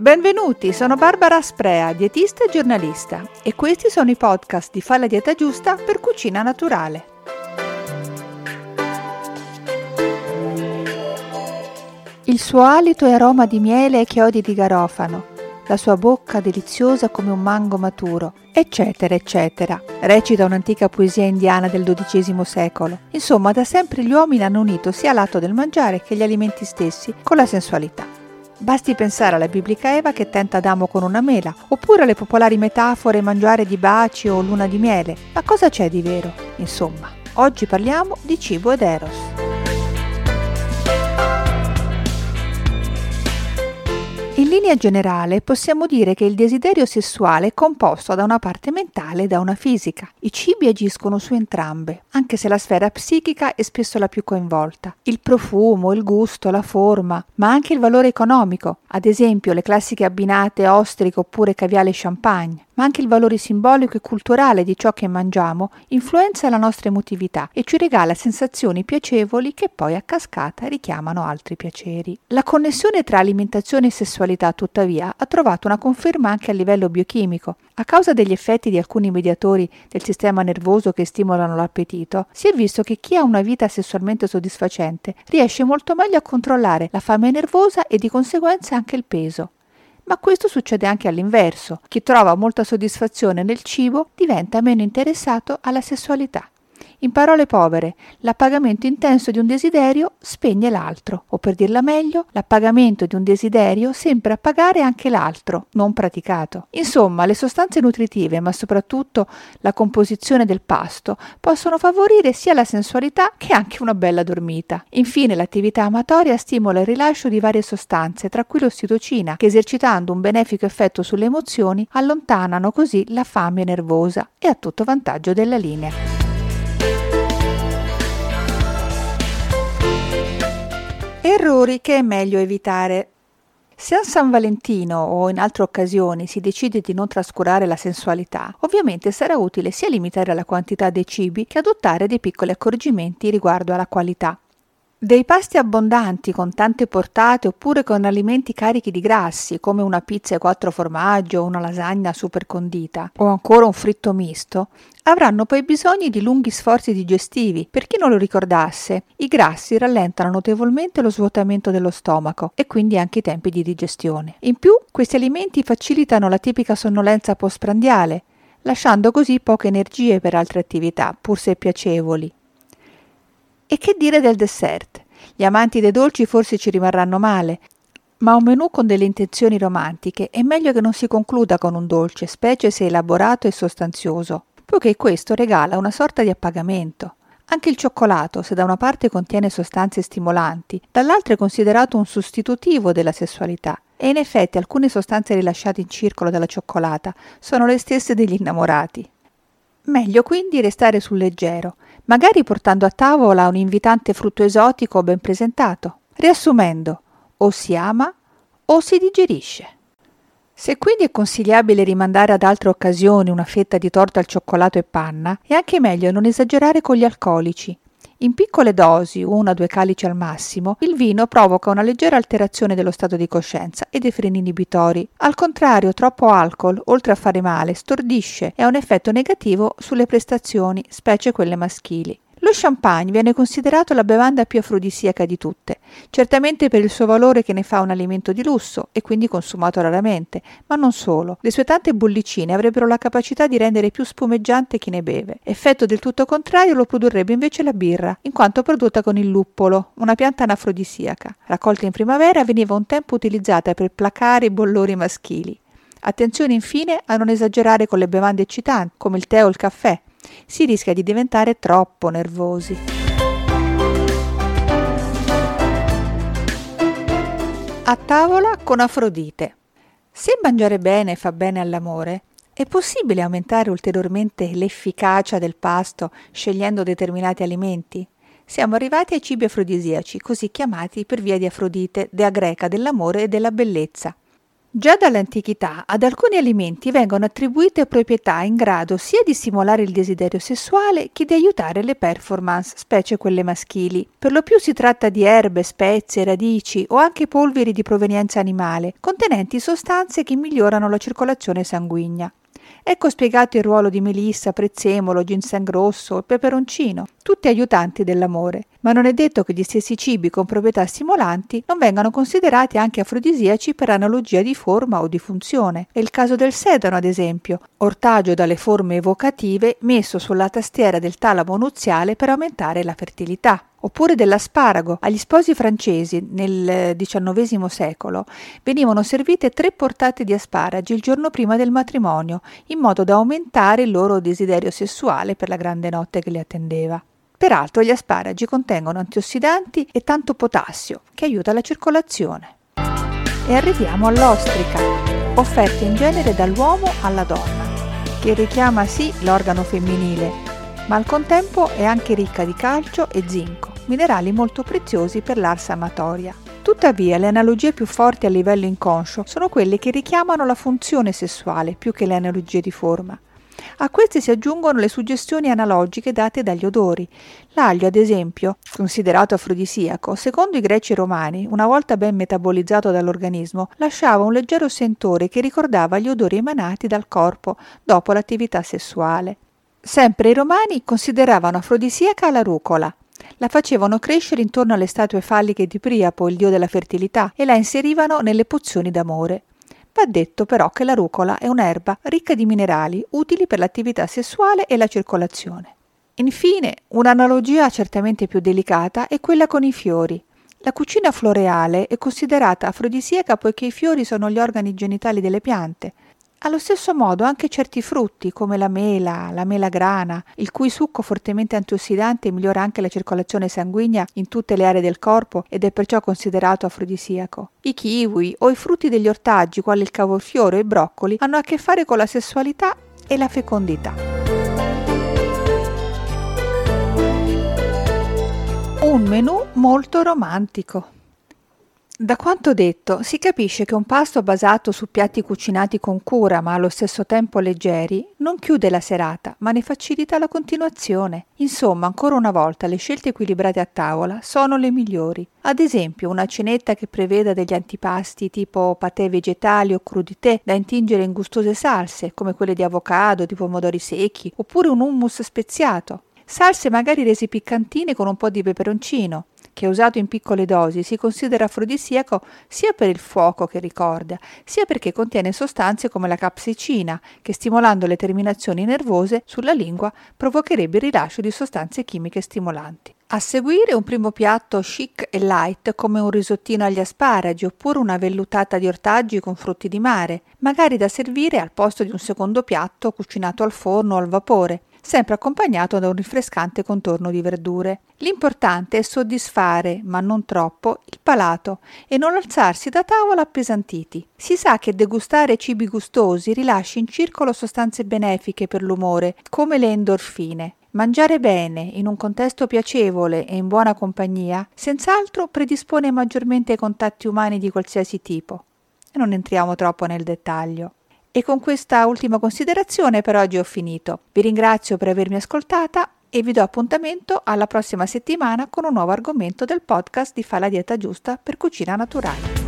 Benvenuti, sono Barbara Sprea, dietista e giornalista e questi sono i podcast di Fa la dieta giusta per cucina naturale. Il suo alito è aroma di miele e chiodi di garofano, la sua bocca deliziosa come un mango maturo, eccetera, eccetera. Recita un'antica poesia indiana del XII secolo. Insomma, da sempre gli uomini hanno unito sia l'atto del mangiare che gli alimenti stessi con la sensualità. Basti pensare alla biblica Eva che tenta Adamo con una mela, oppure alle popolari metafore mangiare di baci o luna di miele. Ma cosa c'è di vero? Insomma, oggi parliamo di cibo ed eros. Linea generale possiamo dire che il desiderio sessuale è composto da una parte mentale e da una fisica. I cibi agiscono su entrambe, anche se la sfera psichica è spesso la più coinvolta. Il profumo, il gusto, la forma, ma anche il valore economico, ad esempio le classiche abbinate ostriche oppure caviale champagne ma anche il valore simbolico e culturale di ciò che mangiamo influenza la nostra emotività e ci regala sensazioni piacevoli che poi a cascata richiamano altri piaceri. La connessione tra alimentazione e sessualità, tuttavia, ha trovato una conferma anche a livello biochimico. A causa degli effetti di alcuni mediatori del sistema nervoso che stimolano l'appetito, si è visto che chi ha una vita sessualmente soddisfacente riesce molto meglio a controllare la fame nervosa e di conseguenza anche il peso. Ma questo succede anche all'inverso. Chi trova molta soddisfazione nel cibo diventa meno interessato alla sessualità. In parole povere, l'appagamento intenso di un desiderio spegne l'altro, o per dirla meglio, l'appagamento di un desiderio sembra appagare anche l'altro, non praticato. Insomma, le sostanze nutritive, ma soprattutto la composizione del pasto, possono favorire sia la sensualità che anche una bella dormita. Infine, l'attività amatoria stimola il rilascio di varie sostanze, tra cui l'ossitocina, che esercitando un benefico effetto sulle emozioni allontanano così la fame nervosa e a tutto vantaggio della linea. Errori che è meglio evitare. Se a San Valentino o in altre occasioni si decide di non trascurare la sensualità, ovviamente sarà utile sia limitare la quantità dei cibi che adottare dei piccoli accorgimenti riguardo alla qualità. Dei pasti abbondanti con tante portate oppure con alimenti carichi di grassi come una pizza e quattro formaggi o una lasagna super condita o ancora un fritto misto avranno poi bisogno di lunghi sforzi digestivi. Per chi non lo ricordasse, i grassi rallentano notevolmente lo svuotamento dello stomaco e quindi anche i tempi di digestione. In più, questi alimenti facilitano la tipica sonnolenza postprandiale, lasciando così poche energie per altre attività, pur se piacevoli. E che dire del dessert? Gli amanti dei dolci forse ci rimarranno male, ma un menù con delle intenzioni romantiche è meglio che non si concluda con un dolce, specie se elaborato e sostanzioso, poiché questo regala una sorta di appagamento. Anche il cioccolato, se da una parte contiene sostanze stimolanti, dall'altra è considerato un sostitutivo della sessualità e in effetti alcune sostanze rilasciate in circolo dalla cioccolata sono le stesse degli innamorati. Meglio quindi restare sul leggero, magari portando a tavola un invitante frutto esotico ben presentato. Riassumendo, o si ama o si digerisce. Se quindi è consigliabile rimandare ad altre occasioni una fetta di torta al cioccolato e panna, è anche meglio non esagerare con gli alcolici, in piccole dosi, una o due calici al massimo, il vino provoca una leggera alterazione dello stato di coscienza e dei freni inibitori. Al contrario, troppo alcol, oltre a fare male, stordisce e ha un effetto negativo sulle prestazioni, specie quelle maschili. Lo champagne viene considerato la bevanda più afrodisiaca di tutte, certamente per il suo valore che ne fa un alimento di lusso e quindi consumato raramente, ma non solo. Le sue tante bollicine avrebbero la capacità di rendere più spumeggiante chi ne beve. Effetto del tutto contrario lo produrrebbe invece la birra, in quanto prodotta con il luppolo, una pianta anafrodisiaca. Raccolta in primavera veniva un tempo utilizzata per placare i bollori maschili. Attenzione infine a non esagerare con le bevande eccitanti, come il tè o il caffè, si rischia di diventare troppo nervosi. A tavola con Afrodite. Se mangiare bene fa bene all'amore, è possibile aumentare ulteriormente l'efficacia del pasto scegliendo determinati alimenti? Siamo arrivati ai cibi afrodisiaci, così chiamati per via di Afrodite, dea greca dell'amore e della bellezza. Già dall'antichità ad alcuni alimenti vengono attribuite proprietà in grado sia di stimolare il desiderio sessuale che di aiutare le performance, specie quelle maschili. Per lo più si tratta di erbe, spezie, radici o anche polveri di provenienza animale, contenenti sostanze che migliorano la circolazione sanguigna. Ecco spiegato il ruolo di melissa, prezzemolo, ginseng rosso e peperoncino, tutti aiutanti dell'amore. Ma non è detto che gli stessi cibi con proprietà stimolanti non vengano considerati anche afrodisiaci per analogia di forma o di funzione. È il caso del sedano, ad esempio, ortagio dalle forme evocative messo sulla tastiera del talamo nuziale per aumentare la fertilità oppure dell'asparago. Agli sposi francesi nel XIX secolo venivano servite tre portate di asparagi il giorno prima del matrimonio, in modo da aumentare il loro desiderio sessuale per la grande notte che li attendeva. Peraltro gli asparagi contengono antiossidanti e tanto potassio, che aiuta la circolazione. E arriviamo all'ostrica, offerta in genere dall'uomo alla donna, che richiama sì l'organo femminile, ma al contempo è anche ricca di calcio e zinco minerali molto preziosi per l'ars amatoria. Tuttavia, le analogie più forti a livello inconscio sono quelle che richiamano la funzione sessuale più che le analogie di forma. A queste si aggiungono le suggestioni analogiche date dagli odori. L'aglio, ad esempio, considerato afrodisiaco, secondo i greci romani, una volta ben metabolizzato dall'organismo, lasciava un leggero sentore che ricordava gli odori emanati dal corpo dopo l'attività sessuale. Sempre i romani consideravano afrodisiaca la rucola, la facevano crescere intorno alle statue falliche di Priapo, il dio della fertilità, e la inserivano nelle pozioni d'amore. Va detto però che la rucola è un'erba ricca di minerali utili per l'attività sessuale e la circolazione. Infine, un'analogia certamente più delicata è quella con i fiori. La cucina floreale è considerata afrodisiaca poiché i fiori sono gli organi genitali delle piante, allo stesso modo anche certi frutti come la mela, la melagrana, il cui succo fortemente antiossidante migliora anche la circolazione sanguigna in tutte le aree del corpo ed è perciò considerato afrodisiaco. I kiwi o i frutti degli ortaggi quali il cavolfiore e i broccoli hanno a che fare con la sessualità e la fecondità. Un menù molto romantico. Da quanto detto, si capisce che un pasto basato su piatti cucinati con cura ma allo stesso tempo leggeri non chiude la serata, ma ne facilita la continuazione. Insomma, ancora una volta, le scelte equilibrate a tavola sono le migliori. Ad esempio, una cenetta che preveda degli antipasti tipo patè vegetali o crudité da intingere in gustose salse, come quelle di avocado, di pomodori secchi, oppure un hummus speziato. Salse magari rese piccantine con un po' di peperoncino, che usato in piccole dosi si considera afrodisiaco sia per il fuoco che ricorda, sia perché contiene sostanze come la capsicina, che stimolando le terminazioni nervose sulla lingua provocherebbe il rilascio di sostanze chimiche stimolanti. A seguire un primo piatto chic e light come un risottino agli asparagi oppure una vellutata di ortaggi con frutti di mare, magari da servire al posto di un secondo piatto cucinato al forno o al vapore, sempre accompagnato da un rinfrescante contorno di verdure. L'importante è soddisfare, ma non troppo, il palato e non alzarsi da tavola appesantiti. Si sa che degustare cibi gustosi rilascia in circolo sostanze benefiche per l'umore, come le endorfine. Mangiare bene, in un contesto piacevole e in buona compagnia, senz'altro predispone maggiormente ai contatti umani di qualsiasi tipo. E non entriamo troppo nel dettaglio. E con questa ultima considerazione per oggi ho finito. Vi ringrazio per avermi ascoltata e vi do appuntamento alla prossima settimana con un nuovo argomento del podcast di Fa la dieta giusta per cucina naturale.